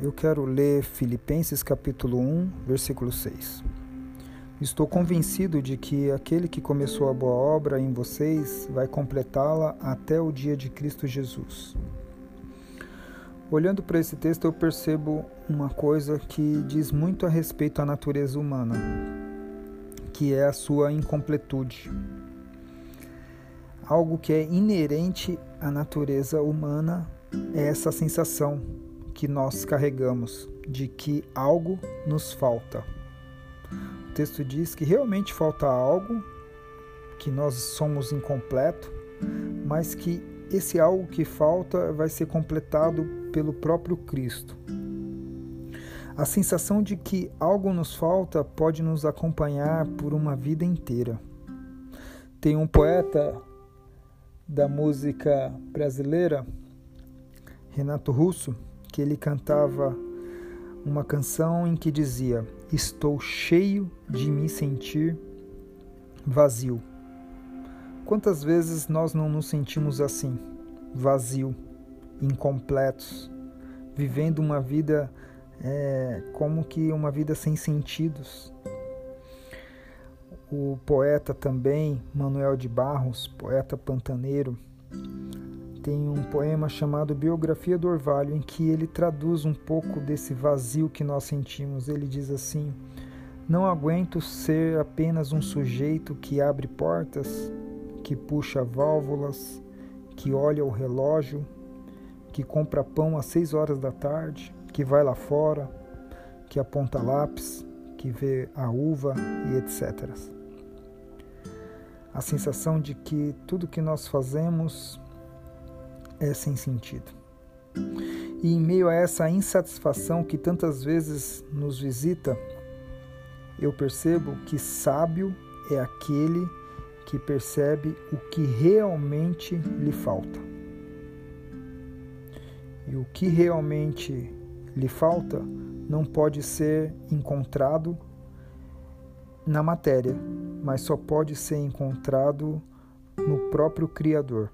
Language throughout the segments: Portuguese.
eu quero ler Filipenses capítulo 1, versículo 6. Estou convencido de que aquele que começou a boa obra em vocês vai completá-la até o dia de Cristo Jesus. Olhando para esse texto, eu percebo uma coisa que diz muito a respeito à natureza humana, que é a sua incompletude. Algo que é inerente à natureza humana é essa sensação que nós carregamos de que algo nos falta. O texto diz que realmente falta algo, que nós somos incompleto, mas que esse algo que falta vai ser completado pelo próprio Cristo. A sensação de que algo nos falta pode nos acompanhar por uma vida inteira. Tem um poeta da música brasileira, Renato Russo, que ele cantava uma canção em que dizia: Estou cheio de me sentir vazio. Quantas vezes nós não nos sentimos assim, vazio, incompletos, vivendo uma vida é, como que uma vida sem sentidos? O poeta também, Manuel de Barros, poeta pantaneiro, tem um poema chamado Biografia do Orvalho, em que ele traduz um pouco desse vazio que nós sentimos. Ele diz assim: Não aguento ser apenas um sujeito que abre portas, que puxa válvulas, que olha o relógio, que compra pão às seis horas da tarde, que vai lá fora, que aponta lápis, que vê a uva e etc. A sensação de que tudo que nós fazemos é sem sentido. E em meio a essa insatisfação que tantas vezes nos visita, eu percebo que sábio é aquele que percebe o que realmente lhe falta. E o que realmente lhe falta não pode ser encontrado na matéria, mas só pode ser encontrado no próprio Criador.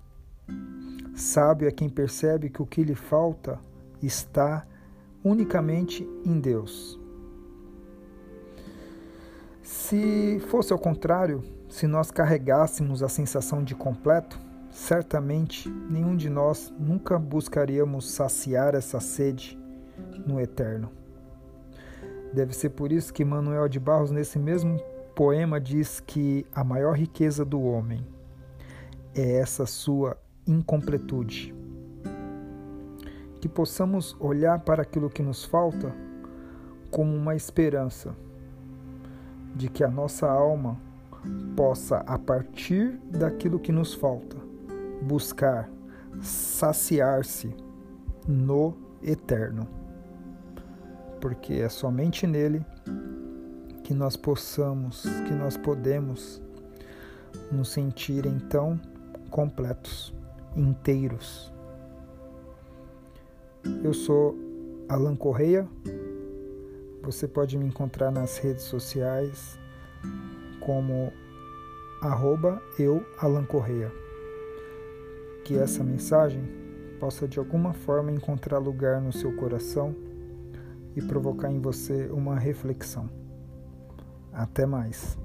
Sábio é quem percebe que o que lhe falta está unicamente em Deus. Se fosse ao contrário, se nós carregássemos a sensação de completo, certamente nenhum de nós nunca buscaríamos saciar essa sede no eterno. Deve ser por isso que Manuel de Barros, nesse mesmo poema, diz que a maior riqueza do homem é essa sua incompletude. Que possamos olhar para aquilo que nos falta como uma esperança de que a nossa alma possa, a partir daquilo que nos falta, buscar saciar-se no eterno. Porque é somente nele que nós possamos, que nós podemos nos sentir então completos inteiros. Eu sou Alan Correia. Você pode me encontrar nas redes sociais como arroba eu Alan Correia. Que essa mensagem possa de alguma forma encontrar lugar no seu coração e provocar em você uma reflexão. Até mais.